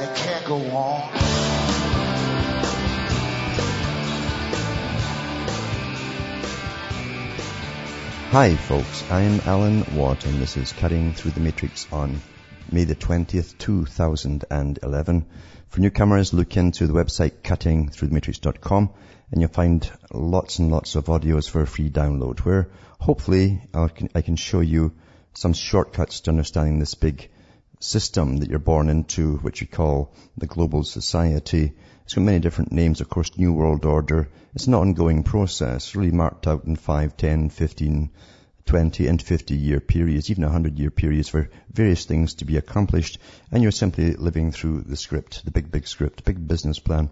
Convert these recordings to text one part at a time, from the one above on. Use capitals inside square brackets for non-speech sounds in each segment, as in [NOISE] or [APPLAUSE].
and it can't go on. Hi folks, I'm Alan Watt and this is Cutting Through the Matrix on May the 20th, 2011. For newcomers, look into the website cuttingthroughthematrix.com and you'll find lots and lots of audios for free download where hopefully I can, I can show you some shortcuts to understanding this big system that you're born into, which we call the global society. It's got many different names, of course, New World Order. It's an ongoing process, really marked out in 5, 10, 15, 20 and 50 year periods, even 100 year periods for various things to be accomplished. And you're simply living through the script, the big, big script, big business plan.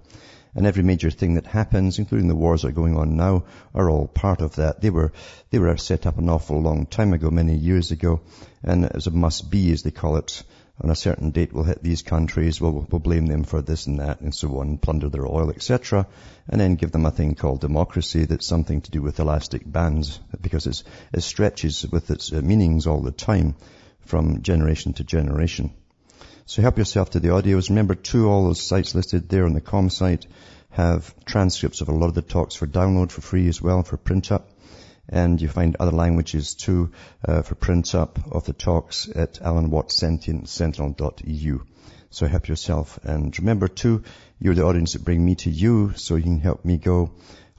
And every major thing that happens, including the wars that are going on now, are all part of that. They were, they were set up an awful long time ago, many years ago. And as a must be, as they call it, on a certain date we'll hit these countries, we'll, we'll blame them for this and that and so on, plunder their oil, etc. And then give them a thing called democracy that's something to do with elastic bands because it stretches with its uh, meanings all the time from generation to generation. So help yourself to the audios. Remember too, all those sites listed there on the com site have transcripts of a lot of the talks for download for free as well, for print up and you find other languages too uh, for print up of the talks at alanwattsentientsentinel.eu. So help yourself. And remember too, you're the audience that bring me to you, so you can help me go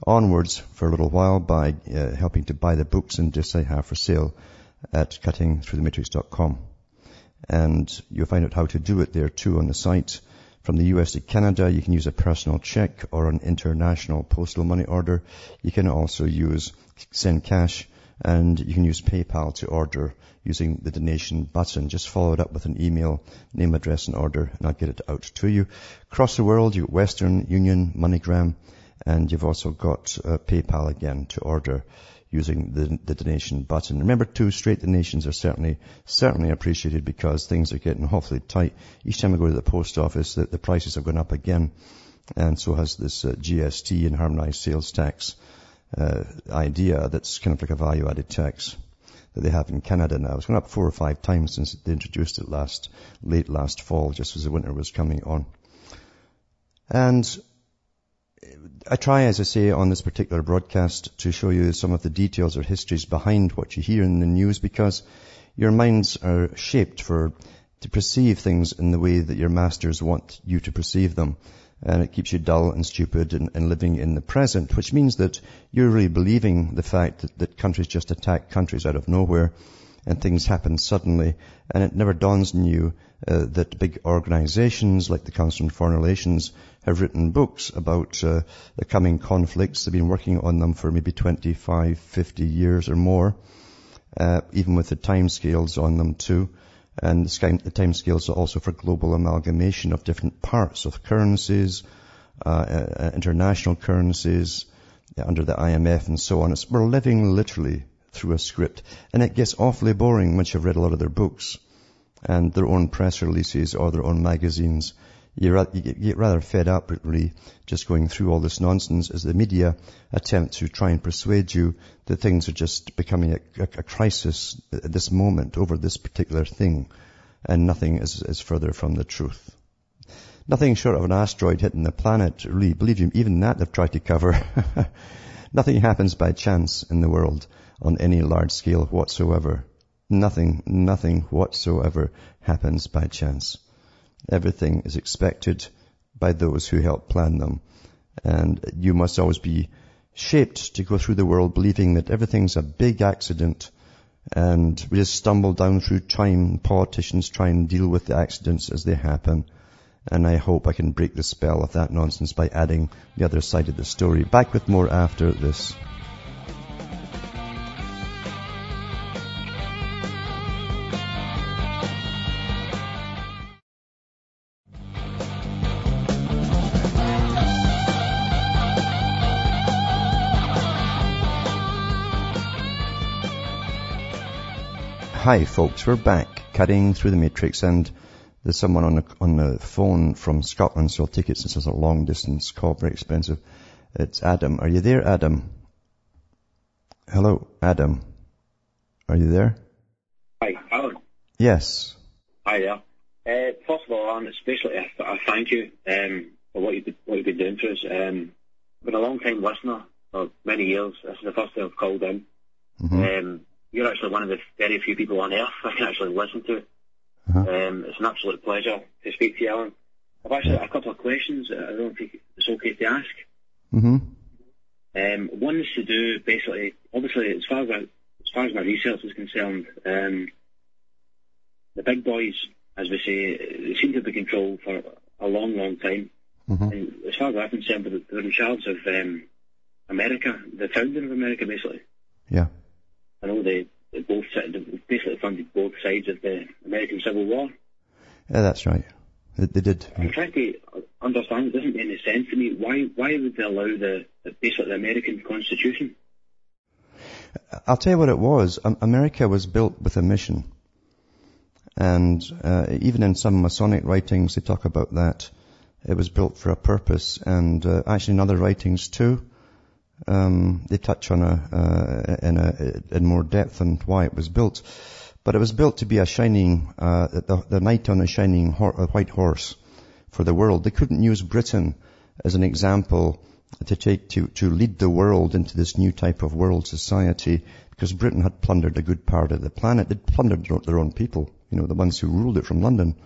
onwards for a little while by uh, helping to buy the books and just I have for sale at cuttingthroughthematrix.com. And you'll find out how to do it there too on the site. From the US to Canada, you can use a personal check or an international postal money order. You can also use send cash and you can use PayPal to order using the donation button. Just follow it up with an email, name, address and order and I'll get it out to you. Across the world, you Western Union, MoneyGram and you've also got uh, PayPal again to order using the, the donation button. Remember too, straight donations are certainly, certainly appreciated because things are getting awfully tight. Each time I go to the post office, the, the prices have gone up again. And so has this uh, GST and harmonized sales tax uh, idea that's kind of like a value added tax that they have in Canada now. It's gone up four or five times since they introduced it last, late last fall, just as the winter was coming on. And I try, as I say, on this particular broadcast to show you some of the details or histories behind what you hear in the news because your minds are shaped for, to perceive things in the way that your masters want you to perceive them. And it keeps you dull and stupid and, and living in the present, which means that you're really believing the fact that, that countries just attack countries out of nowhere and things happen suddenly. And it never dawns on you uh, that big organizations like the Council on Foreign Relations have written books about uh, the coming conflicts. They've been working on them for maybe 25, 50 years or more, uh, even with the timescales on them too. And the timescales are also for global amalgamation of different parts of currencies, uh, uh, international currencies, under the IMF and so on. It's, we're living literally through a script. And it gets awfully boring once you've read a lot of their books and their own press releases or their own magazines. You, get rather fed up really just going through all this nonsense as the media attempt to try and persuade you that things are just becoming a, a, a crisis at this moment over this particular thing and nothing is, is further from the truth. Nothing short of an asteroid hitting the planet, really, believe me, even that they've tried to cover. [LAUGHS] nothing happens by chance in the world on any large scale whatsoever. Nothing, nothing whatsoever happens by chance. Everything is expected by those who help plan them. And you must always be shaped to go through the world believing that everything's a big accident and we just stumble down through time. Politicians try and deal with the accidents as they happen. And I hope I can break the spell of that nonsense by adding the other side of the story. Back with more after this. Hi folks, we're back cutting through the matrix and there's someone on the, on the phone from Scotland so I'll take it since it's a long distance call, very expensive. It's Adam. Are you there, Adam? Hello, Adam. Are you there? Hi, Alan. Yes. Hi there. Uh, first of all, Alan, especially I, I thank you um, for what you've, been, what you've been doing for us. Um, been a long time listener for many years. This is the first time I've called in. Mm-hmm. Um, you're actually one of the very few people on earth [LAUGHS] I can actually listen to. Uh-huh. Um, it's an absolute pleasure to speak to you, Alan. I've actually got a couple of questions. I don't think it's okay to ask. Mm-hmm. Um, one is to do basically, obviously, as far as, I, as far as my research is concerned, um, the big boys, as we say, they seem to be controlled for a long, long time. Mm-hmm. And as far as I'm concerned, they're, in charge of um, America, the founding of America, basically. Yeah. I know they both basically funded both sides of the American Civil War. Yeah, that's right. They, they did. I'm trying to understand. It doesn't make any sense to me. Why why would they allow the, the basically the American Constitution? I'll tell you what it was. America was built with a mission. And uh, even in some Masonic writings, they talk about that. It was built for a purpose. And uh, actually in other writings too, um, they touch on a, uh, in, a, in more depth on why it was built. But it was built to be a shining, uh, the, the knight on a shining hor- a white horse for the world. They couldn't use Britain as an example to take, to, to lead the world into this new type of world society because Britain had plundered a good part of the planet. They'd plundered their own people, you know, the ones who ruled it from London.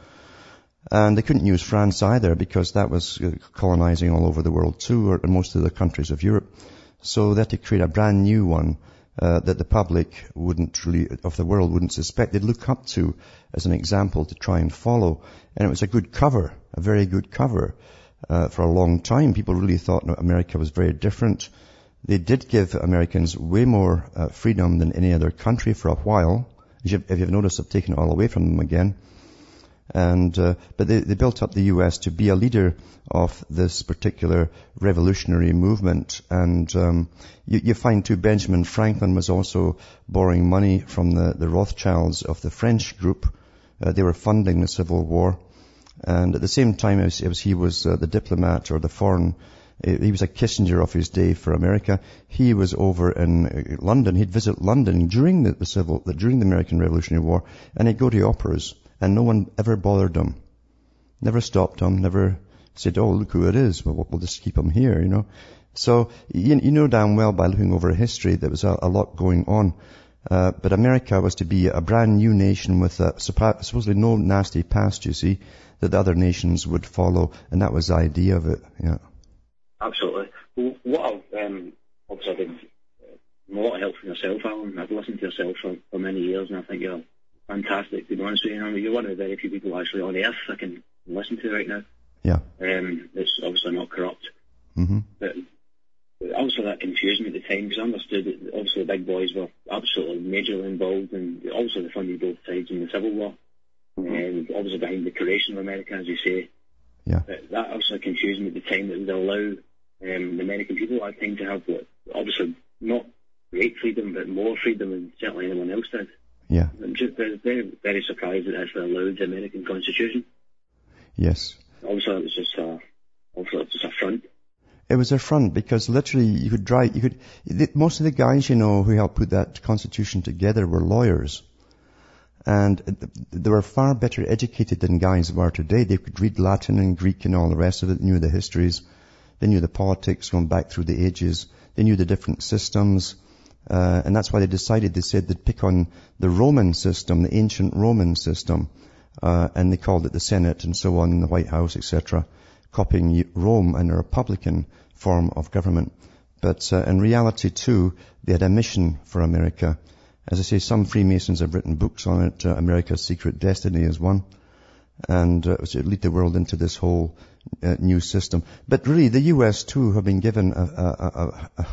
And they couldn't use France either because that was uh, colonizing all over the world too, or most of the countries of Europe. So they had to create a brand new one uh, that the public wouldn't really, of the world wouldn't suspect. They'd look up to as an example to try and follow. And it was a good cover, a very good cover. Uh, for a long time, people really thought America was very different. They did give Americans way more uh, freedom than any other country for a while. If you've noticed, they've taken it all away from them again. And uh, but they, they built up the U.S. to be a leader of this particular revolutionary movement. And um, you, you find too, Benjamin Franklin was also borrowing money from the, the Rothschilds of the French group. Uh, they were funding the Civil War. And at the same time as, as he was uh, the diplomat or the foreign, he was a Kissinger of his day for America. He was over in London. He'd visit London during the, the civil, during the American Revolutionary War, and he'd go to operas, and no one ever bothered him, never stopped him, never said, "Oh, look who it is. We'll, we'll just keep him here," you know. So you, you know damn well by looking over history there was a, a lot going on. Uh, but America was to be a brand new nation with a, supposedly no nasty past, you see, that the other nations would follow, and that was the idea of it. Yeah. Absolutely. Well, what I've um, obviously I've been uh, a lot of help from yourself, Alan. I've listened to yourself for, for many years, and I think you're fantastic. To be honest with you, mean, you're one of the very few people actually on earth I can listen to right now. Yeah. Um, it's obviously not corrupt, hmm but also that confused me at the time because I understood that obviously the big boys were absolutely majorly involved, and also they funded both sides in the Civil War, and obviously behind the creation of America, as you say. Yeah. But that also confused me at the time that would allow um, the American people at that time to have what obviously not great freedom, but more freedom than certainly anyone else did. Yeah. I'm just very, very, surprised that that's allowed the American Constitution. Yes. Obviously, it was just a, obviously it was just a front. It was a front because literally you could drive, you could, the, most of the guys you know who helped put that constitution together were lawyers. And they were far better educated than guys were today. They could read Latin and Greek and all the rest of it, knew the histories. They knew the politics going back through the ages. They knew the different systems. Uh, and that's why they decided, they said they'd pick on the Roman system, the ancient Roman system. Uh, and they called it the Senate and so on, the White House, etc., copying Rome and a Republican form of government. But uh, in reality, too, they had a mission for America. As I say, some Freemasons have written books on it. Uh, America's Secret Destiny is one. And uh, to lead the world into this whole uh, new system. But really, the U.S. too have been given a, a, a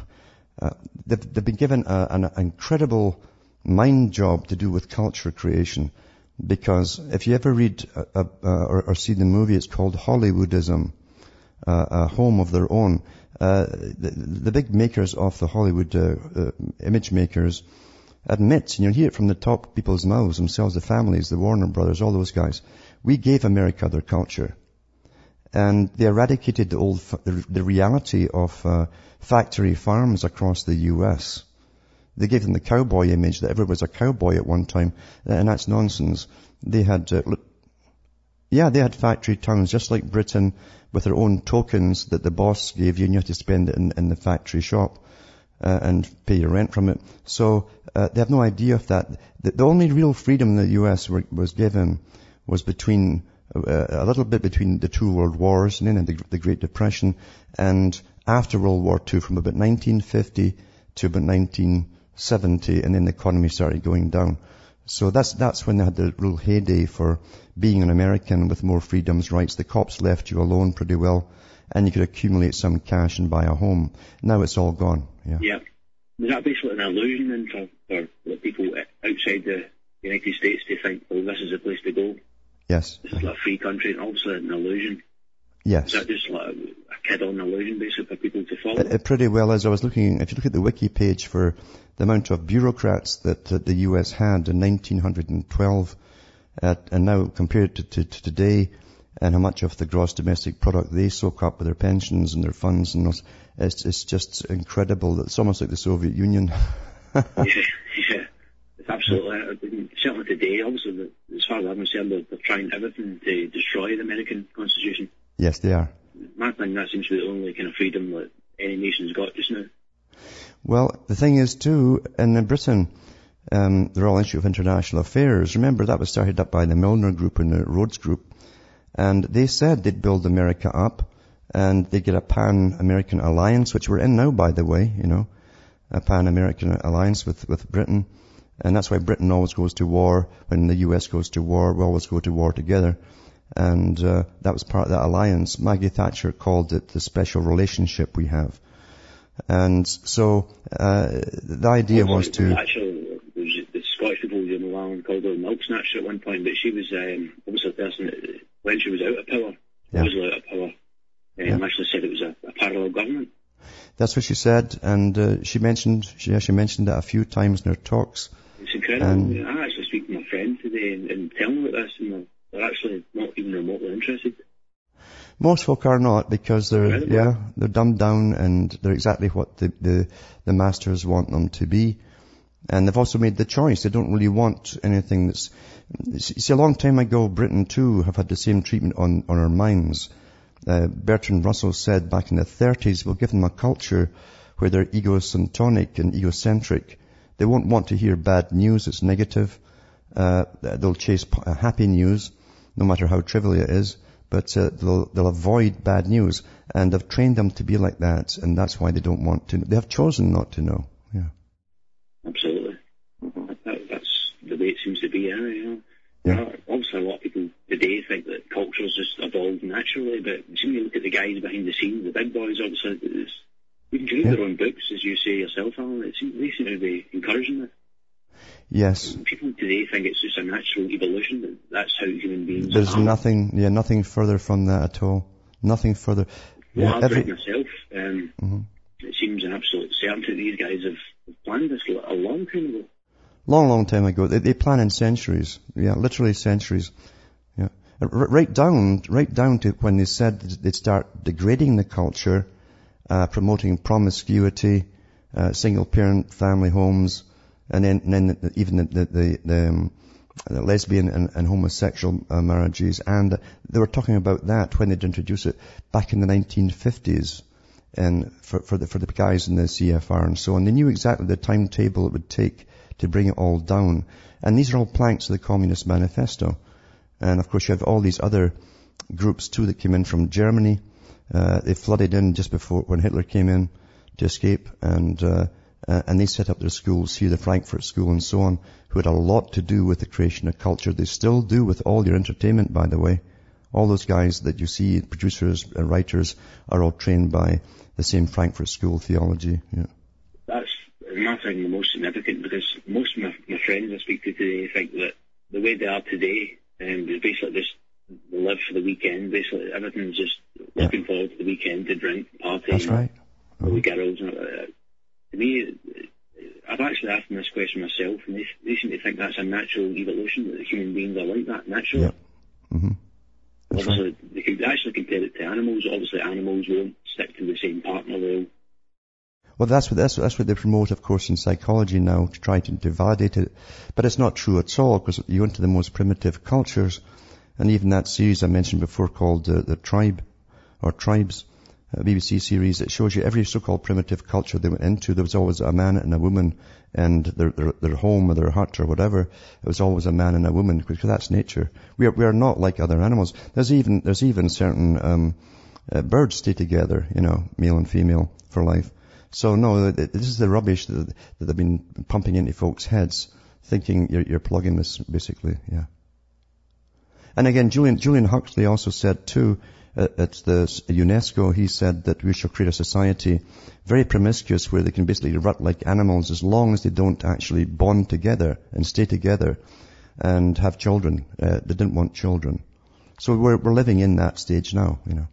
they've, they've, been given an incredible mind job to do with culture creation. Because if you ever read or, or, see the movie, it's called Hollywoodism, a home of their own. Uh, the, the, big makers of the Hollywood uh, uh, image makers admit, and you'll hear it from the top people's mouths themselves, the families, the Warner brothers, all those guys. We gave America their culture. And they eradicated the old, the, reality of uh, factory farms across the U.S. They gave them the cowboy image that everyone was a cowboy at one time, and that's nonsense. They had, uh, yeah, they had factory towns just like Britain with their own tokens that the boss gave you and you had to spend it in, in the factory shop uh, and pay your rent from it. So uh, they have no idea of that. The, the only real freedom the U.S. Were, was given was between uh, Uh, a little bit between the two world wars and then the, the Great Depression and after World War II from about 1950 to about 1970 and then the economy started going down. So that's, that's when they had the real heyday for being an American with more freedoms, rights. The cops left you alone pretty well and you could accumulate some cash and buy a home. Now it's all gone. Yeah. Yeah. Is that basically an illusion then for, for people outside the United States to think, oh, this is a place to go? Yes. This is like a free country and obviously an illusion. Yes. Is that just like a kid on illusion basically for people to follow? It, it pretty well is. I was looking, if you look at the wiki page for the amount of bureaucrats that, that the US had in 1912, at, and now compared to, to, to today, and how much of the gross domestic product they soak up with their pensions and their funds and those, it's, it's just incredible. It's almost like the Soviet Union. [LAUGHS] yeah, yeah. It's absolutely, certainly today, obviously, as far as I'm concerned, they're, they're trying everything to destroy the American Constitution. Yes, they are. My thing, that seems to be the only kind of freedom that any nation's got just now. Well, the thing is too, in Britain, um, the Royal Institute of International Affairs, remember that was started up by the Milner Group and the Rhodes Group, and they said they'd build America up and they'd get a pan-American alliance, which we're in now, by the way, you know, a pan-American alliance with, with Britain. And that's why Britain always goes to war. When the US goes to war, we always go to war together. And uh, that was part of that alliance. Maggie Thatcher called it the special relationship we have. And so uh, the idea was to... Actually, the Scottish people, you know, called her milk snatcher at one point, but she was um, obviously a person that when she was out of power, yeah. was out of power, um, yeah. actually said it was a, a, parallel government. That's what she said, and uh, she mentioned she actually mentioned that a few times in her talks. It's incredible. And I actually speak to my friend today and, and tell them about this, and they're, they're actually not even remotely interested. Most folk are not because they're incredible. yeah they're dumbed down and they're exactly what the, the the masters want them to be, and they've also made the choice. They don't really want anything that's See, a long time ago, Britain too have had the same treatment on, on our minds. Uh, Bertrand Russell said back in the 30s, we'll give them a culture where they're egocentric and egocentric. They won't want to hear bad news, it's negative. Uh, they'll chase uh, happy news, no matter how trivial it is, but uh, they'll, they'll avoid bad news. And they've trained them to be like that, and that's why they don't want to. They have chosen not to know. Yeah. Absolutely. That, that's the way it seems to be anyway. Yeah. Uh, obviously, a lot of people today think that culture's just evolved naturally, but when you look at the guys behind the scenes, the big boys, obviously, it's, you can read yeah. their own books, as you say yourself, Alan. It seems, they seem to be encouraging it. Yes. People today think it's just a natural evolution. That that's how human beings. There's are. nothing, yeah, nothing further from that at all. Nothing further. Well, yeah, I've every... read myself. Um, mm-hmm. It seems an absolute certainty these guys have planned this a long time ago. Long, long time ago. They, they plan in centuries. Yeah, literally centuries. Yeah. right down, right down to when they said they'd start degrading the culture, uh, promoting promiscuity, uh, single parent family homes, and then, and then even the, the, the, the, um, the lesbian and, and homosexual uh, marriages. And they were talking about that when they'd introduced it back in the 1950s and for, for the, for the guys in the CFR and so on. They knew exactly the timetable it would take to bring it all down. And these are all planks of the Communist Manifesto. And of course you have all these other groups too that came in from Germany. Uh, they flooded in just before when Hitler came in to escape and, uh, uh, and they set up their schools here, the Frankfurt School and so on, who had a lot to do with the creation of culture. They still do with all your entertainment, by the way. All those guys that you see, producers and writers, are all trained by the same Frankfurt School theology. Yeah. That's nothing the most significant because most of my, my friends I speak to today think that the way they are today um, is basically just live for the weekend. Basically, everything's just yeah. looking forward to the weekend to drink, party, That's right. Mm-hmm. with girls. And, uh, to me, I've actually asked them this question myself, and they, they seem to think that's a natural evolution, that human beings are like that, naturally. Yeah. hmm That's right. Obviously, they could actually compare it to animals. Obviously, animals won't stick to the same partner. They'll Well, that's what, that's, that's what they promote, of course, in psychology now to try to, to validate it. But it's not true at all because you go into the most primitive cultures and even that series I mentioned before called uh, The Tribe or Tribes, a BBC series, it shows you every so-called primitive culture they went into, there was always a man and a woman and their, their, their home or their hut or whatever, it was always a man and a woman because that's nature. We are, we are not like other animals. There's even, there's even certain, um, uh, birds stay together, you know, male and female for life. So no, this is the rubbish that, that they've been pumping into folks' heads, thinking you're, you're plugging this, basically, yeah. And again, Julian, Julian Huxley also said too, uh, at the UNESCO, he said that we should create a society very promiscuous where they can basically rut like animals as long as they don't actually bond together and stay together and have children. Uh, they didn't want children. So we're, we're living in that stage now, you know.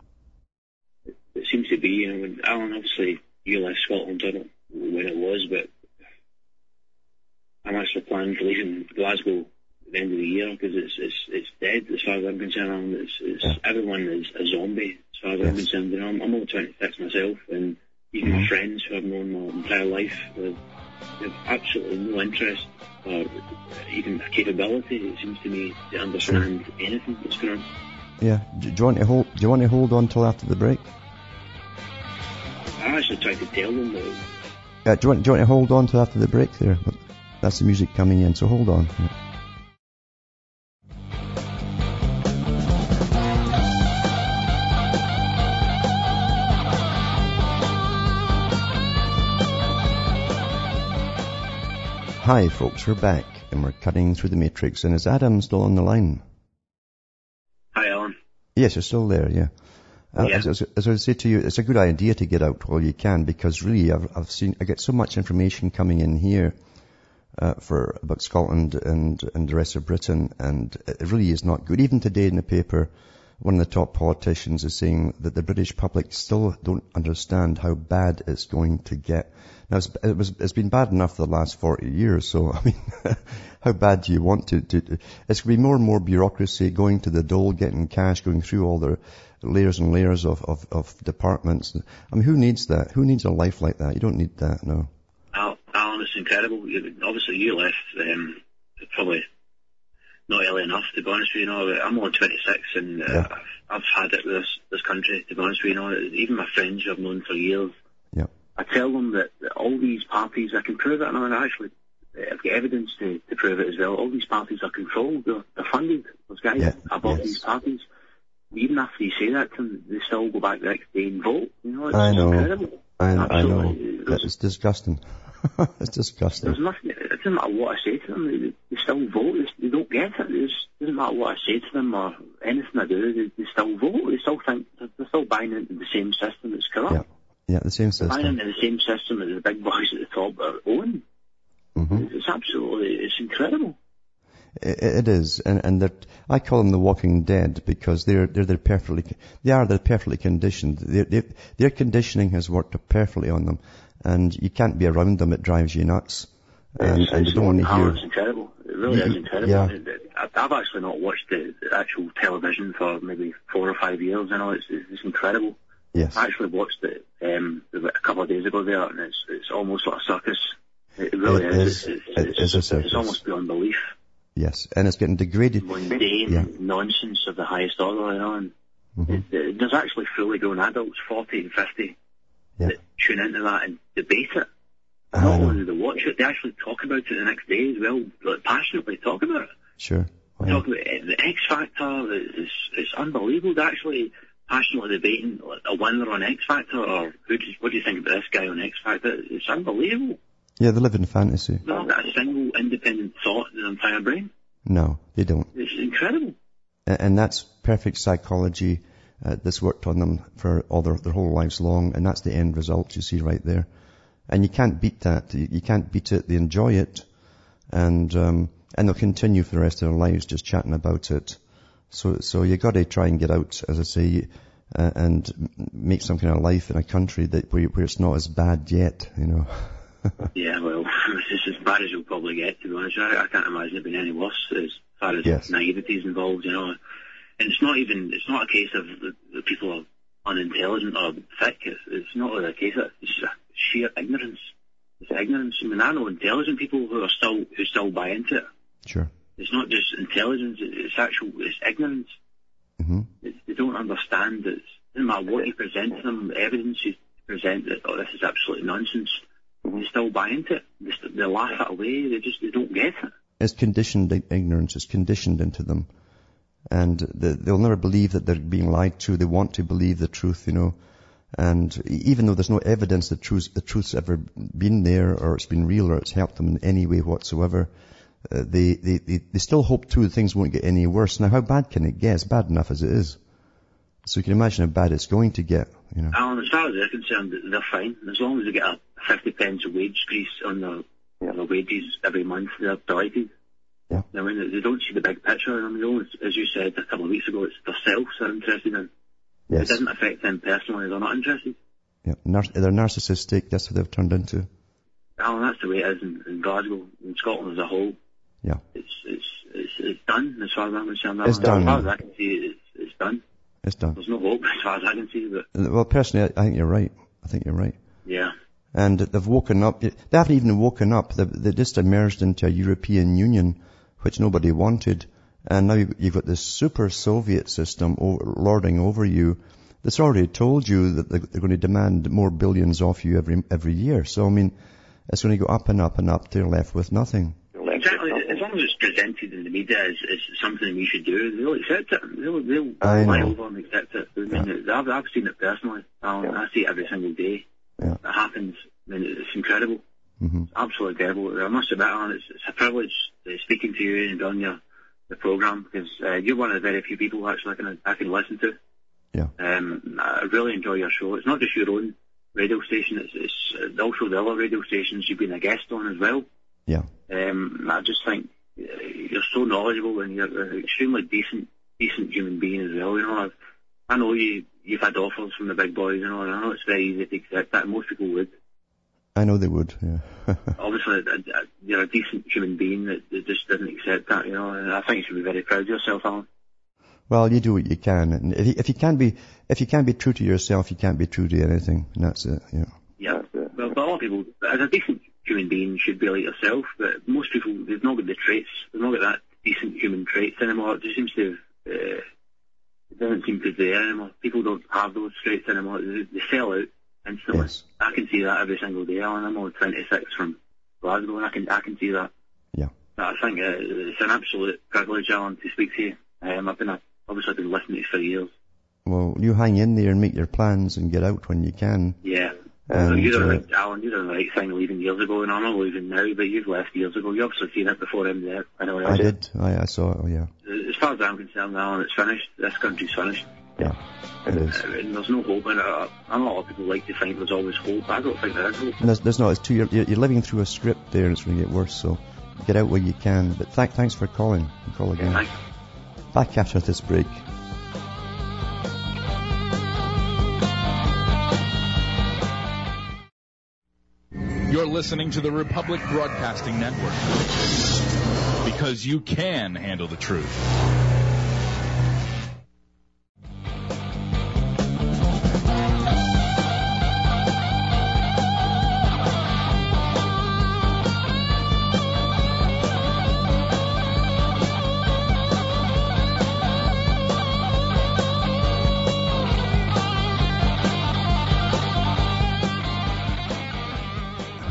it seems to be, you know, Alan, obviously, you left Scotland, I don't know when it was, but I'm actually planning to leave in Glasgow the end of the year because it's, it's, it's dead as far as I'm concerned. It's, it's, Yeah. Everyone is a zombie as far as I'm concerned. You know, I'm, I'm only 26 myself, and even Mhm. my friends who I've known my entire life have, have absolutely no interest or even capability, it seems to me, to understand anything that's going on. Yeah. Do, do you want to hold, do you want to hold on till after the break? I actually tried to tell them that Uh, do you want, do you want to hold on till after the break there? That's the music coming in, so hold on. Yeah. Hi folks, we're back and we're cutting through the matrix and is Adam still on the line? Hi, Alan. Yes, you're still there, yeah. Uh, Yeah. As, as, as I say to you, it's a good idea to get out while you can because really I've, I've seen, I get so much information coming in here uh, for about Scotland and, and the rest of Britain and it really is not good. Even today in the paper, one of the top politicians is saying that the British public still don't understand how bad it's going to get. Now, it's, it was, it's been bad enough for the last 40 years, so, [LAUGHS] I mean, how bad do you want to, to, it's going to be more and more bureaucracy going to the dole, getting cash, going through all the layers and layers of, of, of departments. I mean, who needs that? Who needs a life like that? You don't need that, no. Alan, it's incredible. Obviously, you left um, probably not early enough, to be honest with you. know, I'm only 26, and uh, Yeah. I've, I've had it with this, this country, to be honest with you. know, even my friends who I've known for years, Yeah. I tell them that, that all these parties, I can prove it, and I actually, I've got evidence to, to prove it as well. All these parties are controlled, they're, they're funded. Those guys Yeah, above yes. these parties. Even after you say that to them, they still go back the next day and vote. You know, it's I know. incredible. I, I know. That is disgusting. [LAUGHS] it's disgusting. There's nothing. It doesn't matter what I say to them. They, they still vote. They, they don't get it. It doesn't matter what I say to them or anything I do. They, they still vote. They still think they're still buying into the same system that's corrupt. Yeah. Yeah, the same They're buying into the same system that the big boys at the top are own. hmm It's absolutely. It's incredible. It, it is, and and that I call them the Walking Dead because they're they're they're perfectly they are they're perfectly conditioned. Their their their conditioning has worked perfectly on them, and you can't be around them. It drives you nuts, and it's, and you don't want to oh, hear. It's incredible. It really is incredible. yeah. I- I've actually not watched the, actual television for maybe four or five years. You know, it's it's incredible. Yes, I actually watched it um, a couple of days ago there, and it's it's almost like a circus. It really It is. is- It's, it it's, a circus. it's almost beyond belief. yes, and it's getting degraded. Mundane Yeah. nonsense of the highest order, you know. And Mhm. it, it, there's actually fully grown adults, 40 and 50, Yeah. that tune into that and debate it. I Not only do they watch it, they actually talk about it the next day as well, like passionately talk about it. Sure. Wow. Talk about it. the X Factor. It's, it's unbelievable. They're actually passionately debating a winner on X Factor, or who do you, what do you think about this guy on X Factor? It's unbelievable. Yeah, they live in fantasy. They've not got a single independent thought in their entire brain. No, they don't. It's incredible. And that's perfect psychology uh, that's worked on them for all their, their whole lives long, and that's the end result you see right there. And you can't beat that. You, you can't beat it. They enjoy it, and um, and they'll continue for the rest of their lives just chatting about it. So so you got to try and get out, as I say, uh, and make some kind of life in a country that where, where it's not as bad yet. You know. [LAUGHS] yeah, well, it's as bad as you'll probably get, to be honest. I, I can't imagine it being any worse as far as Yes. naivety is involved, you know. And it's not even, it's not a case of the, the people are unintelligent or thick. It's, it's not really a case of, it's sheer ignorance. It's ignorance. I mean, I know intelligent people who are still, who still buy into it. Sure. It's not just intelligence, it's actual, it's ignorance. hmm It's, they don't understand that it doesn't matter what you present to them, the evidence you present that, oh, this is absolutely nonsense. They still buy into it. They, st- they laugh it away. They just, they don't get it. It's conditioned ignorance. It's conditioned into them. And they'll never believe that they're being lied to. They want to believe the truth, you know. And e- even though there's no evidence that truth, the truth's ever been there or it's been real or it's helped them in any way whatsoever, uh, they, they, they, they still hope too that things won't get any worse. Now how bad can it get? It's bad enough as it is. So you can imagine how bad it's going to get, you know. Alan, as far as they're concerned, they're fine. As long as they get a 50 pence wage increase on their, their wages every month, they're delighted. Yeah. I mean, they don't see the big picture. They as you said a couple of weeks ago, it's themselves they're interested in. Yes. It doesn't affect them personally. They're not interested. Yeah. Nar- they're narcissistic. That's what they've turned into. Alan, that's the way it is in, in Glasgow, in Scotland as a whole. Yeah. It's, it's, it's, it's done as far as I'm concerned. It's done. As far as I can see, it's, it's done. It's done. There's no hope as far as I can see, but uh, Well, personally, I think you're right. I think you're right. yeah. and they've woken up. They haven't even woken up. They, they just emerged into a European Union, which nobody wanted, and now you- you've got this super Soviet system lording over you. That's already told you that they- they're going to demand more billions off you every every year. So I mean, it's going to go up and up and up. They're left with nothing. Exactly. As long as it's presented in the media as, as something we should do, they'll accept it. They'll, they'll I over and accept it. I mean, I've, I've seen it personally. Alan. I see it every single day. Yeah. It happens. I mean, it's incredible. Hmm absolutely incredible. I must admit, Alan, it's, it's a privilege uh, speaking to you and on your the program because uh, you're one of the very few people actually I can I can listen to. Yeah. Um, I really enjoy your show. It's not just your own radio station. It's, it's uh, also the other radio stations you've been a guest on as well. Yeah. Um, I just think uh, you're so knowledgeable and you're an extremely decent, decent human being as well. You know, I've, I know you, you've had offers from the big boys, you know, and I know it's very easy to accept that. Most people would. I know they would. Yeah. [LAUGHS] Obviously, you're a decent human being that, that just doesn't accept that, you know, and I think you should be very proud of yourself, Alan. well, you do what you can, and if you, if you can't be if you can't be true to yourself, you can't be true to anything, and that's it. You know. Yeah. Well, but a lot of people, as a decent human being, should be like yourself, but most people, they've not got the traits, they've not got that decent human traits anymore. It just seems to have, uh, it doesn't seem to be there anymore. People don't have those traits anymore. They, they sell out instantly. Yes. I can see that every single day, Alan. I'm only 26 from Glasgow, and I can, I can see that. Yeah. I think uh, it's an absolute privilege, Alan, to speak to you. Um, I've been, a, obviously, I've been listening to you for years. Well, you hang in there and make your plans and get out when you can. Yeah. And, so you're doing uh, the right, Alan, you're doing the right thing leaving years ago, and I'm not leaving now, but you've left years ago. You've obviously seen it before him there. I know I did. I, I saw it. Oh, yeah. As far as I'm concerned, Alan, it's finished. This country's finished. Yeah. It is. Uh, and there's no hope in it. Uh, I know a lot of people like to think there's always hope. I don't think there is hope. And there's, there's not. It's too. You're, you're living through a script there, and it's going to get worse. So get out where you can. But th- thanks for calling. And call again. Thanks. Back after this break. You're listening to the Republic Broadcasting Network. Because you can handle the truth.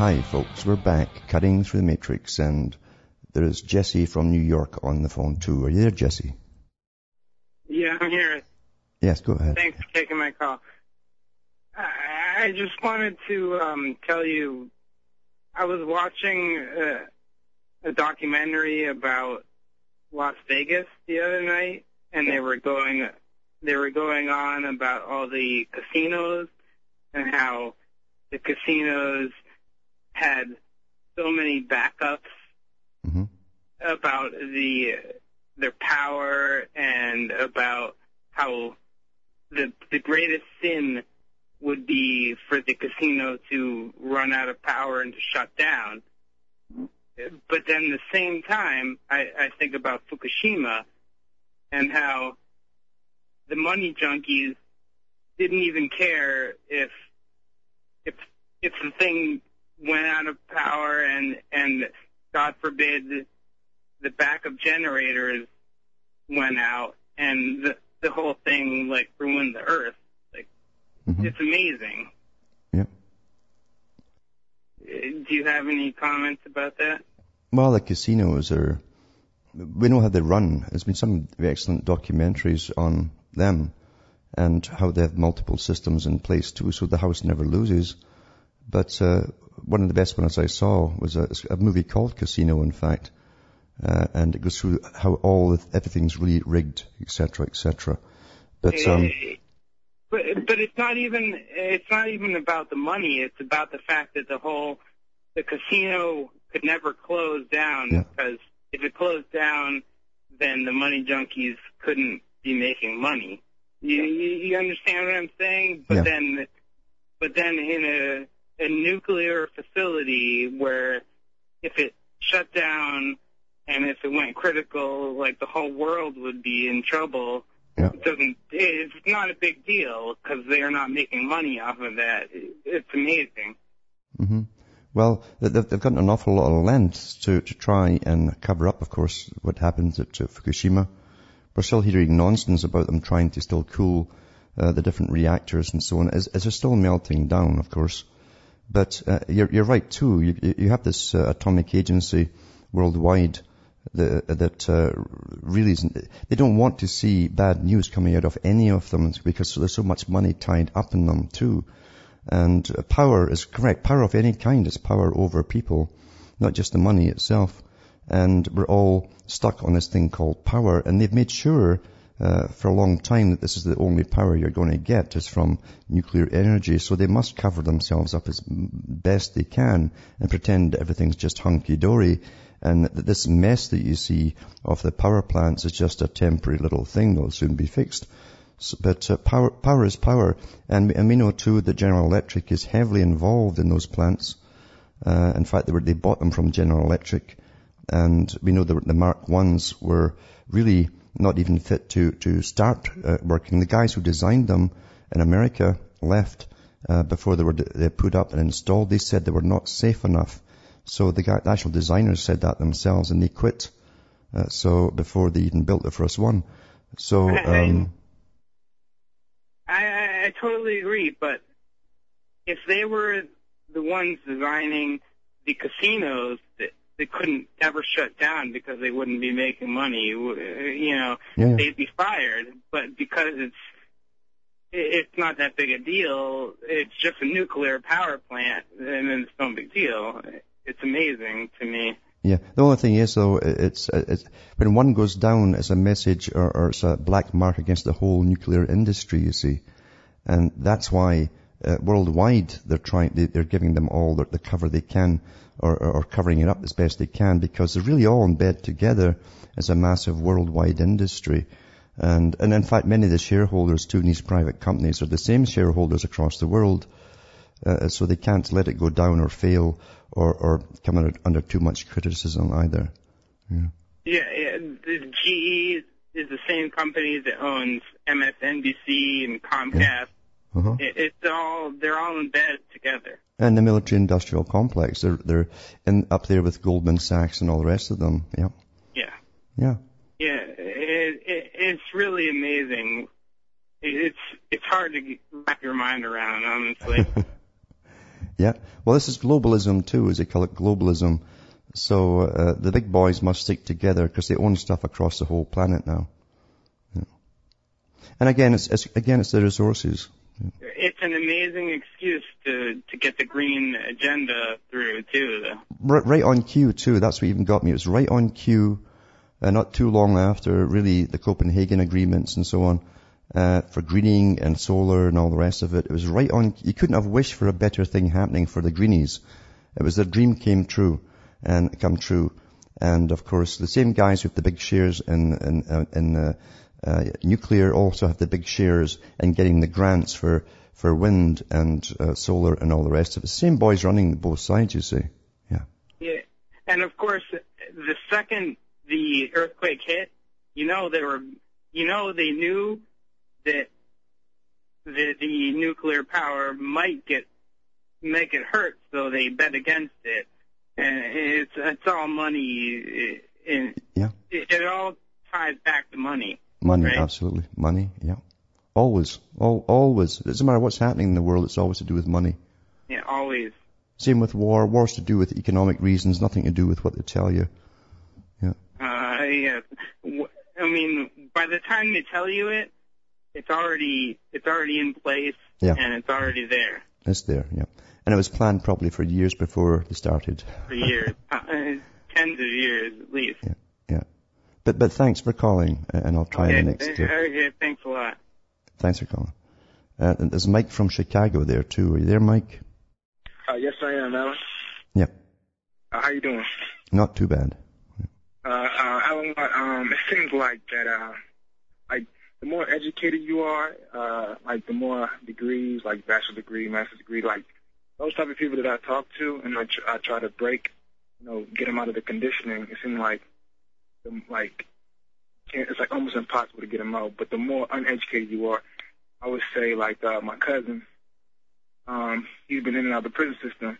Hi, folks. We're back, cutting through the matrix, and there is Jesse from New York on the phone too. Are you there, Jesse? Yeah, I'm here. Yes, go ahead. Thanks for taking my call. I, just wanted to um, tell you, I was watching uh, a documentary about Las Vegas the other night, and they were going, they were going on about all the casinos and how the casinos had so many backups hmm about the their power and about how the the greatest sin would be for the casino to run out of power and to shut down. But then at the same time, I, I think about Fukushima and how the money junkies didn't even care if if if the thing went out of power and and God forbid the backup generators went out and the the whole thing like ruined the earth. Like Mhm. it's amazing. Yeah. Uh, Do you have any comments about that? Well, the casinos are, we know how they run. There's been some excellent documentaries on them and how they have multiple systems in place too, so the house never loses. But uh, one of the best ones I saw was a, a movie called Casino, in fact, uh, and it goes through how all the, everything's really rigged, etc., etc. But um, Uh, but but it's not even it's not even about the money. It's about the fact that the whole the casino could never close down Yeah. because if it closed down, then the money junkies couldn't be making money. You you, you understand what I'm saying? But Yeah. then but then in a nuclear facility where if it shut down and if it went critical, like the whole world would be in trouble yeah, it doesn't it's not a big deal because they are not making money off of that. It's amazing. hmm Well, they- they've, they've gotten an awful lot of lengths to, to try and cover up, of course, what happened at, Fukushima. We're still hearing nonsense about them trying to still cool uh, the different reactors and so on, as, as they're still melting down, of course. But uh, you're, you're right too. You, you have this uh, atomic agency worldwide that uh, really isn't. They don't want to see bad news coming out of any of them because there's so much money tied up in them too. And power is correct. Power of any kind is power over people, not just the money itself. And we're all stuck on this thing called power. And they've made sure uh, for a long time that this is the only power you're going to get is from nuclear energy. So they must cover themselves up as best they can and pretend everything's just hunky-dory. And that this mess that you see of the power plants is just a temporary little thing that'll soon be fixed. S- But uh, power, power is power, and, we- and we know too that General Electric is heavily involved in those plants. Uh, in fact, they, were, they bought them from General Electric, and we know the, the Mark Ones were really not even fit to to start uh, working. The guys who designed them in America left uh, before they were they put up and installed. They said they were not safe enough, so the, guy, the actual designers said that themselves, and they quit. Uh, so before they even built the first one, so um, I, I, I totally agree, but if they were the ones designing the casinos that they couldn't ever shut down because they wouldn't be making money, you know, yeah, they'd be fired. But because it's it's not that big a deal, it's just a nuclear power plant, and then it's no big deal. It's amazing to me. Yeah. The only thing is, though, it's, uh, it's when one goes down, it's a message or, or it's a black mark against the whole nuclear industry. You see, and that's why uh, worldwide they're trying, they, they're giving them all the, the cover they can, or, or, or covering it up as best they can, because they're really all in bed together as a massive worldwide industry. And, and in fact, many of the shareholders too in these private companies are the same shareholders across the world. Uh, so they can't let it go down or fail or, or come under, under too much criticism either. Yeah, yeah the GE is the same company that owns MSNBC and Comcast. Uh-huh. It, it's all they're all in bed together. And the military industrial complex, they're, they're in, up there with Goldman Sachs and all the rest of them. Yeah. Yeah, Yeah. yeah, it, it, it's really amazing. It, it's it's hard to wrap your mind around, honestly. [LAUGHS] Yeah. Well, this is globalism too, as they call it, globalism. So uh, the big boys must stick together because they own stuff across the whole planet now. Yeah. And again, it's, it's again it's the resources. It's an amazing excuse to to get the green agenda through too. Right, right on cue too. That's what even got me. It was right on cue, uh, not too long after really the Copenhagen agreements and so on, uh, for greening and solar and all the rest of it. It was right on. You couldn't have wished for a better thing happening for the greenies. It was their dream came true and come true. And of course, the same guys with the big shares in in, uh, in uh, uh, nuclear also have the big shares in getting the grants for for wind and uh, solar and all the rest of it. Same boys running both sides, you see. Yeah. Yeah, and of course, the second the earthquake hit, you know they were, you know they knew that the the nuclear power might get make it hurt, so they bet against it, and it's it's all money. It, Yeah. it, it all ties back to money. Money, Right. absolutely. Money, yeah. Always. All, always. It doesn't matter what's happening in the world, it's always to do with money. Yeah, always. Same with war. War's to do with economic reasons, nothing to do with what they tell you. Yeah. Uh, yeah. I mean, by the time they tell you it, it's already it's already in place Yeah. and it's already there It's there, yeah. And it was planned probably for years before they started. for years, [LAUGHS] uh, tens of years at least. Yeah. But, but thanks for calling, and I'll try okay, the next. Okay, thanks a lot. thanks for calling. Uh, and there's Mike from Chicago there too. Are you there, Mike? Uh, yes, I am, Alan. Yep. Uh, how you doing? Not too bad. Uh, uh, Alan, um, it seems like that, uh, like, the more educated you are, uh, like, the more degrees, like, bachelor degree, master's degree, like, those type of people that I talk to, and I, tr- I try to break, you know, get them out of the conditioning, it seems like, the, like, it's like almost impossible to get them out. But the more uneducated you are, I would say, like, uh, my cousin, um, he's been in and out of the prison system,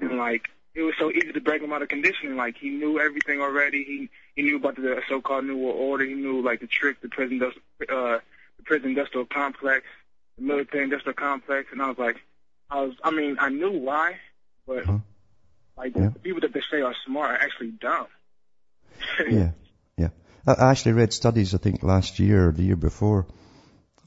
and like, it was so easy to break him out of conditioning. Like he knew everything already. He he knew about the so-called New World Order. He knew like the trick, the prison, uh, the prison industrial complex, the military industrial complex. And I was like, I was, I mean, I knew why, but Huh? like Yeah. the people that they say are smart are actually dumb. [LAUGHS] Yeah. I actually read studies, I think, last year or the year before,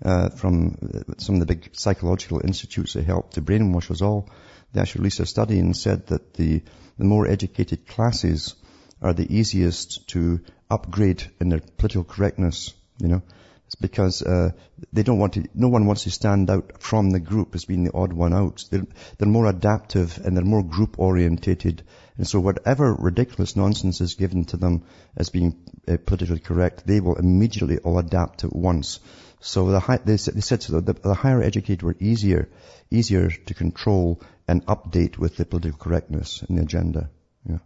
uh, from uh, some of the big psychological institutes that helped to brainwash us all. They actually released a study and said that the, the more educated classes are the easiest to upgrade in their political correctness, you know. It's because uh, they don't want to, no one wants to stand out from the group as being the odd one out. They're, they're more adaptive and they're more group orientated. And so whatever ridiculous nonsense is given to them as being uh, politically correct, they will immediately all adapt at once. So the high, they, said- they said so the, the higher educated were easier, easier to control and update with the political correctness and the agenda. Yeah.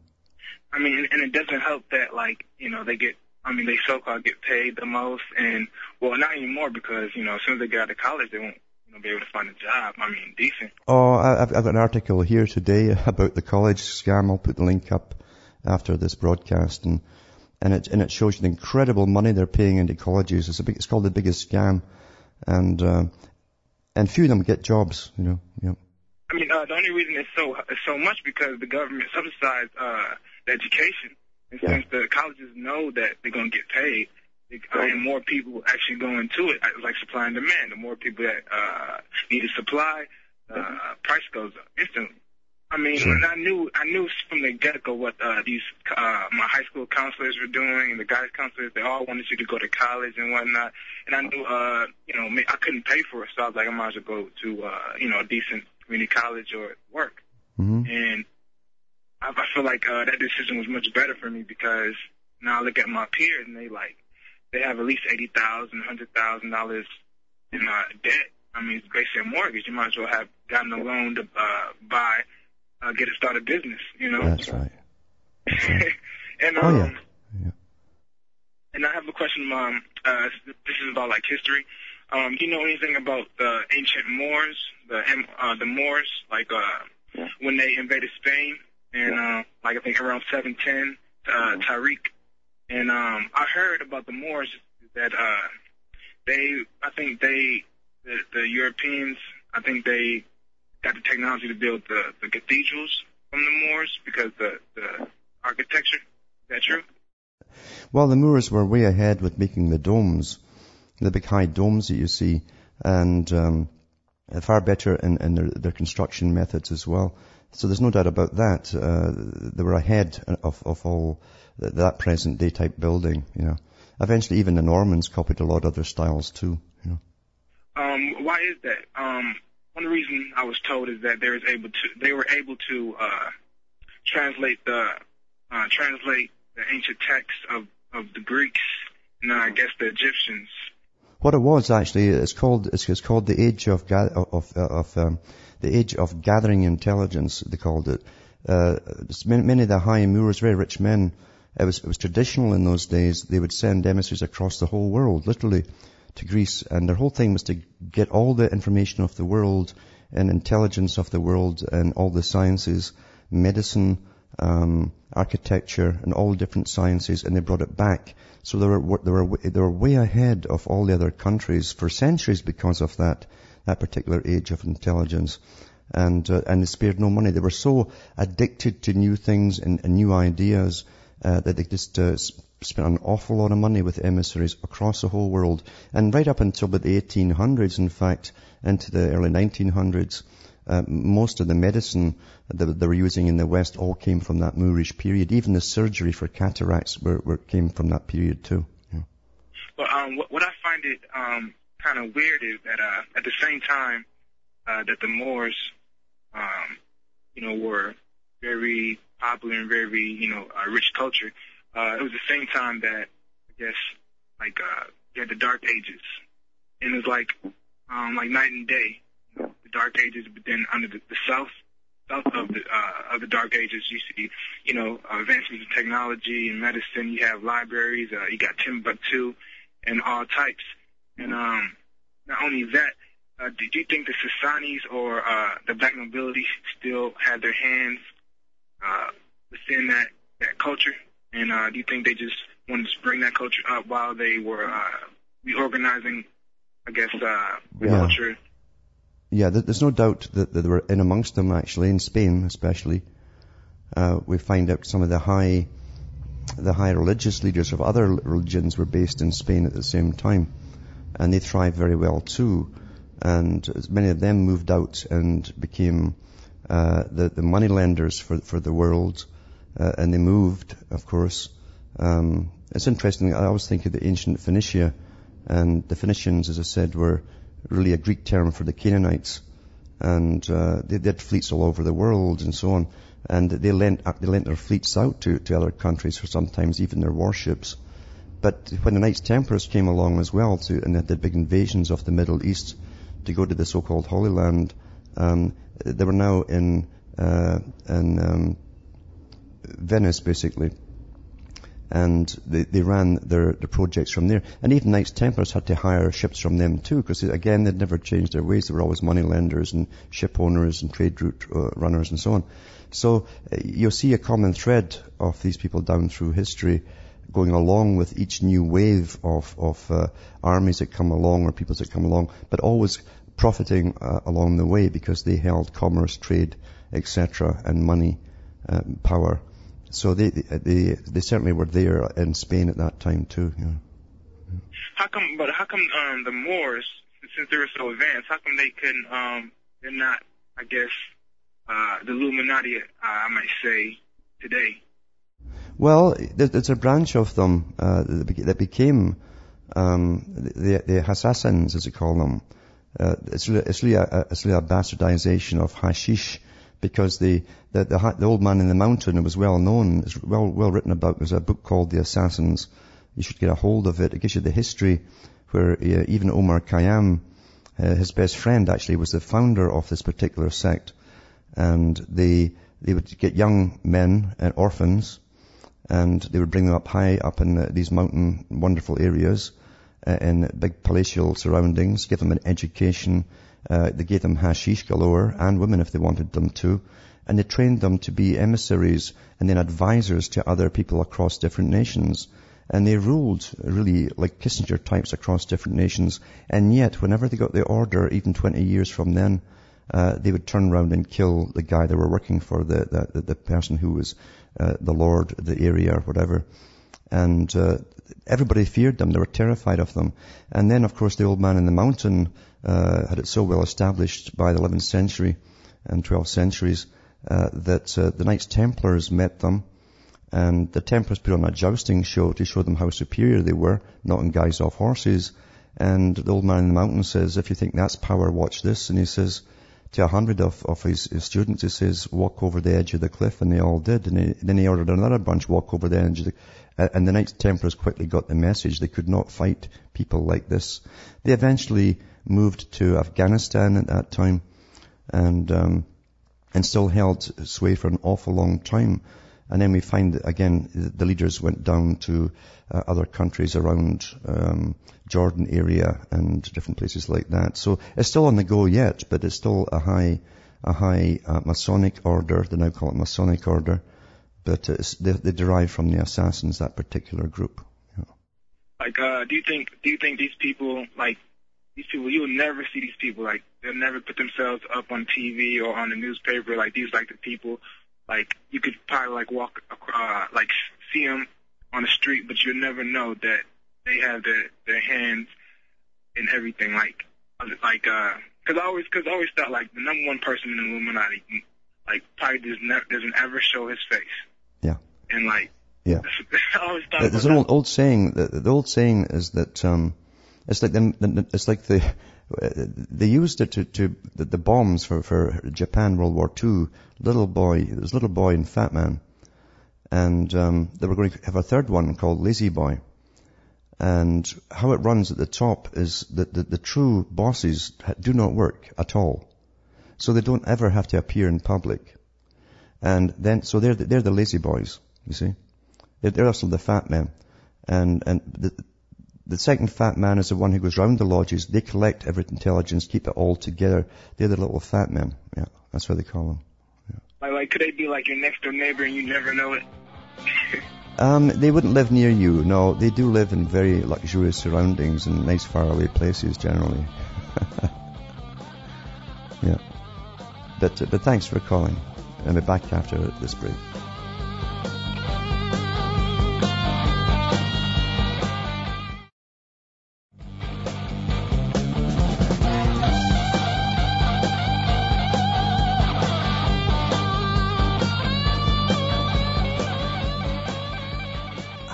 I mean, and it doesn't help that like you know they get. I mean, they so-called get paid the most, and well, not anymore because you know as soon as they get out of college, they won't you know be able to find a job. I mean, decent. Oh, I- I've, I've got an article here today [LAUGHS] about the college scam. I'll put the link up after this broadcast, and and it and it shows you the incredible money they're paying into colleges. It's a big, it's called the biggest scam, and uh, and few of them get jobs. You know, you know. I mean, uh, the only reason it's so it's so much because the government subsidized uh, the education, and Yeah. since the colleges know that they're going to get paid, uh, and more people actually go into it, uh, like supply and demand. The more people that uh, need a supply, uh, price goes up instantly. I mean, Sure. I knew I knew from the get go what uh, these uh, my high school counselors were doing, and the guys counselors. They all wanted you to go to college and whatnot. And I knew, uh, you know, I couldn't pay for it, so I was like, I might as well go to, uh, you know, a decent community college or work. hmm And I, I feel like uh, that decision was much better for me because now I look at my peers and they like they have at least eighty thousand, hundred thousand dollars in uh, debt. I mean, it's basically a mortgage. You might as well have gotten a loan to uh, buy, uh, get a started business. You know. That's right. That's right. [LAUGHS] and Oh, um, yeah. Yeah. and I have a question, Mom. uh, this is about like history. Um, do you know anything about the ancient Moors, the uh, the Moors, like uh, when they invaded Spain, and uh, like I think around 710, uh, Tariq, and um, I heard about the Moors that uh, they, I think they, the, the Europeans, I think they got the technology to build the, the cathedrals from the Moors because the the architecture. Is that true? Well, the Moors were way ahead with making the domes, the big high domes that you see, and um, far better in, in their, their construction methods as well. So there's no doubt about that. Uh, they were ahead of, of all that present day type building. You know, eventually even the Normans copied a lot of their styles too. You know. Um, why is that? Um, one reason I was told is that they was able to they were able to uh, translate the uh, translate the ancient texts of of the Greeks and uh, I guess the Egyptians. What it was actually, it's called, it's, it's called the age of, of, of, um, the age of gathering intelligence, they called it. Uh, many, of the high Moors, very rich men, it was, it was traditional in those days. They would send emissaries across the whole world, literally, to Greece. And their whole thing was to get all the information of the world and intelligence of the world and all the sciences, medicine, um, architecture, and all the different sciences, and they brought it back. So they were, they were, they were way ahead of all the other countries for centuries because of that, that particular age of intelligence. And, uh, and they spared no money. They were so addicted to new things and, and new ideas uh, that they just uh, spent an awful lot of money with emissaries across the whole world. And right up until about the 1800s, in fact, into the early 1900s, uh, most of the medicine that they were using in the West all came from that Moorish period. Even the surgery for cataracts were, were came from that period too. Yeah. Well, um, what, I find it um, kind of weird is that uh, at the same time uh, that the Moors, um, you know, were very popular and very, you know, uh, rich culture, uh, it was the same time that I guess like uh, you had the Dark Ages, and it was like um, like night and day. You know, the Dark Ages, but then under the, the South, south of the uh, of the Dark Ages, you see, you know, advancements in technology and medicine. You have libraries. Uh, you got Timbuktu, and all types. And um, not only that, uh, did you think the Sassani's or uh, the black nobility still had their hands uh, within that that culture? And uh, do you think they just wanted to bring that culture up while they were uh, reorganizing, I guess, uh, the Yeah. culture? Yeah, there's no doubt that, that they were in amongst them actually, in Spain especially. Uh, we find out some of the high, the high religious leaders of other religions were based in Spain at the same time. And they thrived very well too. And many of them moved out and became, uh, the, the money lenders for, for the world. Uh, and they moved, of course. Um, it's interesting, I always think of the ancient Phoenicia, and the Phoenicians, as I said, were really a Greek term for the Canaanites, and uh, they, they had fleets all over the world and so on, and they lent they lent their fleets out to, to other countries for sometimes even their warships. But when the Knights Templars came along as well, to, and they did big invasions of the Middle East to go to the so-called Holy Land, um, they were now in uh, in um, Venice basically and they, they ran their, their projects from there. And even Knights Templars had to hire ships from them too, because again, they'd never changed their ways. They were always money lenders and ship owners and trade route uh, runners and so on. So uh, you'll see a common thread of these people down through history going along with each new wave of, of uh, armies that come along or peoples that come along, but always profiting uh, along the way because they held commerce, trade, etc., and money, uh, power. So they, they, they certainly were there in Spain at that time too. Yeah. How come? But how come um, the Moors, since they were so advanced, how come they couldn't? Um, they're not, I guess, uh, the Illuminati. Uh, I might say today. Well, there's a branch of them uh, that became um, the, the Assassins, as they call them. Uh, it's, really, it's, really a, it's really a bastardization of hashish because the, the, the, the old man in the mountain, was well known, it's well, well written about. There's a book called The Assassins. You should get a hold of it. It gives you the history where uh, even Omar Khayyam, uh, his best friend actually was the founder of this particular sect. And they, they would get young men and orphans and they would bring them up high up in these mountain wonderful areas uh, in big palatial surroundings, give them an education. Uh, they gave them hashish galore and women if they wanted them to. And they trained them to be emissaries and then advisors to other people across different nations. And they ruled really like Kissinger types across different nations. And yet, whenever they got the order, even 20 years from then, uh, they would turn around and kill the guy they were working for, the, the, the person who was uh, the lord the area or whatever. And uh, everybody feared them. They were terrified of them. And then, of course, the old man in the mountain uh, had it so well established by the 11th century and 12th centuries uh, that the Knights Templars met them. And the Templars put on a jousting show to show them how superior they were, not in guys off horses. And the old man in the mountain says, if you think that's power, watch this. And he says, to a hundred of, of his, his, students. He says, walk over the edge of the cliff, and they all did. And he, then he ordered another bunch walk over the edge of the, and the Knights Templars quickly got the message. They could not fight people like this. They eventually moved to Afghanistan at that time, and um, and still held sway for an awful long time. And then we find that again the leaders went down to uh, other countries around um, Jordan area and different places like that. So it's still on the go yet, but it's still a high a high uh, Masonic order. They now call it Masonic order, but they, they, derive from the assassins that particular group. Like, uh, do you think do you think these people like these people you will never see these people like they'll never put themselves up on TV or on the newspaper like these like the people like you could probably like walk uh, like see them on the street, but you'll never know that they have their their hands in everything. Like like uh, because I always because I always thought like the number one person in the Illuminati like probably does ne- doesn't ever show his face. Yeah. And like yeah. [LAUGHS] I always thought there's an old, old saying. The, the old saying is that um, it's like the, it's like the they used it to, to the, the, bombs for, for Japan World War II. Little boy, there was little boy and fat man, and um, they were going to have a third one called Lazy Boy. And how it runs at the top is that the, the true bosses do not work at all, so they don't ever have to appear in public. And then, so they're the, they're the lazy boys, you see. They're, they're also the fat men. And, and the, the second fat man is the one who goes round the lodges. They collect every intelligence, keep it all together. They're the little fat men. Yeah, that's what they call them. Yeah. Like, like, could they be like your next door neighbor and you never know it? [LAUGHS] um, they wouldn't live near you. No, they do live in very luxurious surroundings and nice faraway places generally. [LAUGHS] yeah. But, uh, but thanks for calling. I'll be back after this break.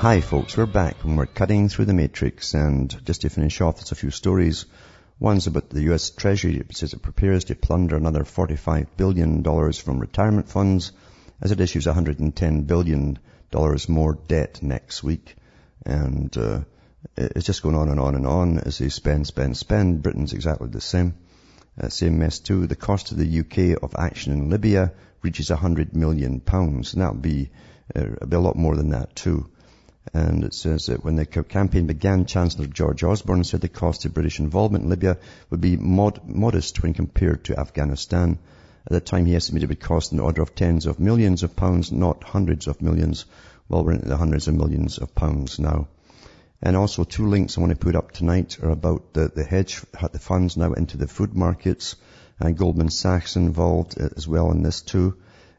Hi folks, we're back and we're cutting through the matrix and just to finish off, there's a few stories. One's about the US Treasury. It says it prepares to plunder another $45 billion from retirement funds as it issues $110 billion more debt next week. And uh, it's just going on and on and on as they spend, spend, spend. Britain's exactly the same. Uh, same mess too. The cost of the UK of action in Libya reaches £100 million. And that'll be, uh, be a lot more than that too. And it says that when the campaign began, Chancellor George Osborne said the cost of British involvement in Libya would be mod- modest when compared to Afghanistan. At the time, he estimated it would cost in the order of tens of millions of pounds, not hundreds of millions. Well, we're into the hundreds of millions of pounds now. And also two links I want to put up tonight are about the, the hedge, the funds now into the food markets, and Goldman Sachs involved uh, as well in this too,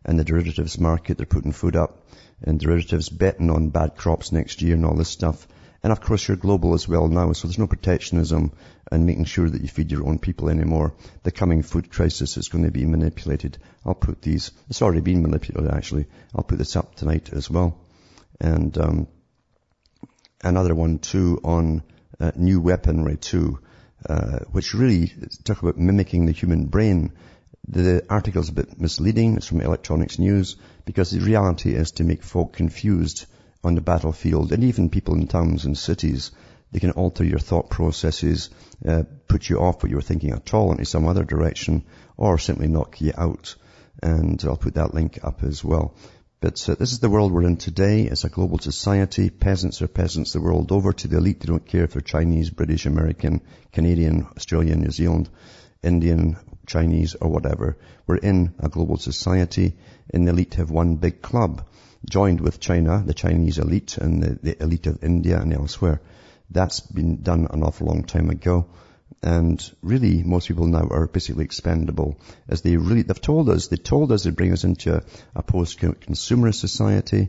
and the derivatives market, they're putting food up and derivatives, betting on bad crops next year and all this stuff. And of course you're global as well now, so there's no protectionism and making sure that you feed your own people anymore. The coming food crisis is going to be manipulated. I'll put these, it's already been manipulated actually. I'll put this up tonight as well. And, um, another one too on uh, new weaponry too, uh, which really talk about mimicking the human brain. The article is a bit misleading. It's from Electronics News because the reality is to make folk confused on the battlefield and even people in towns and cities. They can alter your thought processes, uh, put you off what you were thinking at all into some other direction or simply knock you out. And I'll put that link up as well. But uh, this is the world we're in today. It's a global society. Peasants are peasants the world over. To the elite, they don't care if they're Chinese, British, American, Canadian, Australian, New Zealand, Indian, Chinese or whatever. We're in a global society and the elite have one big club joined with China, the Chinese elite and the, the elite of India and elsewhere. That's been done an awful long time ago. And really, most people now are basically expendable as they really, they've told us, they told us they bring us into a, a post-consumerist society,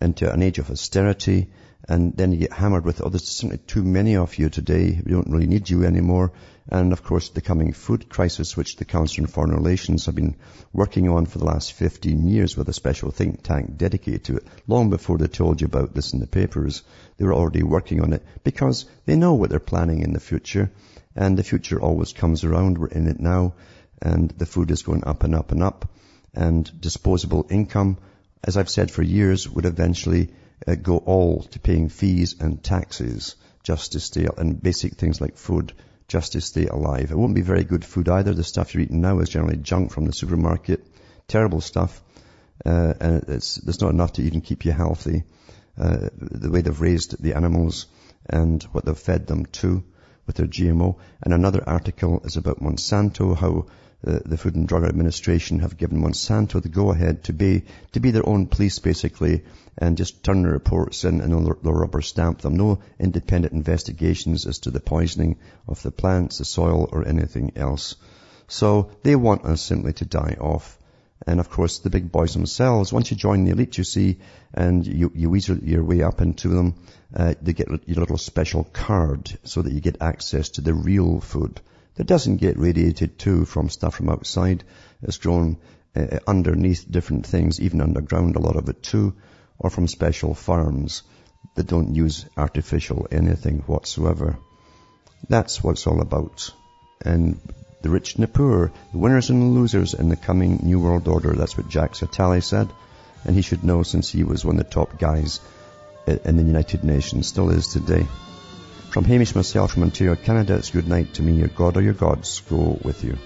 into an age of austerity, and then you get hammered with, oh, there's simply too many of you today. We don't really need you anymore. And of course, the coming food crisis, which the Council on Foreign Relations have been working on for the last 15 years with a special think tank dedicated to it. Long before they told you about this in the papers, they were already working on it because they know what they're planning in the future. And the future always comes around. We're in it now. and the food is going up and up and up and disposable income, as I've said for years, would eventually go all to paying fees and taxes just to stay, and basic things like food just to stay alive. It won't be very good food either. The stuff you're eating now is generally junk from the supermarket. Terrible stuff. Uh, and it's, there's not enough to even keep you healthy. Uh, the way they've raised the animals and what they've fed them to with their GMO. And another article is about Monsanto, how uh, the Food and Drug Administration have given Monsanto the go-ahead to be to be their own police, basically, and just turn the reports in and they'll, they'll rubber stamp them. No independent investigations as to the poisoning of the plants, the soil, or anything else. So they want us simply to die off. And of course, the big boys themselves, once you join the elite, you see, and you, you weasel your way up into them, uh, they get your little special card so that you get access to the real food that doesn't get radiated too from stuff from outside. It's grown uh, underneath different things, even underground, a lot of it too, or from special farms that don't use artificial anything whatsoever. That's what it's all about. And the rich and the poor, the winners and the losers in the coming New World Order. That's what Jacques Attali said. And he should know since he was one of the top guys in the United Nations, still is today. From Hamish myself from Ontario, Canada, it's good night to me. Your God or your gods go with you.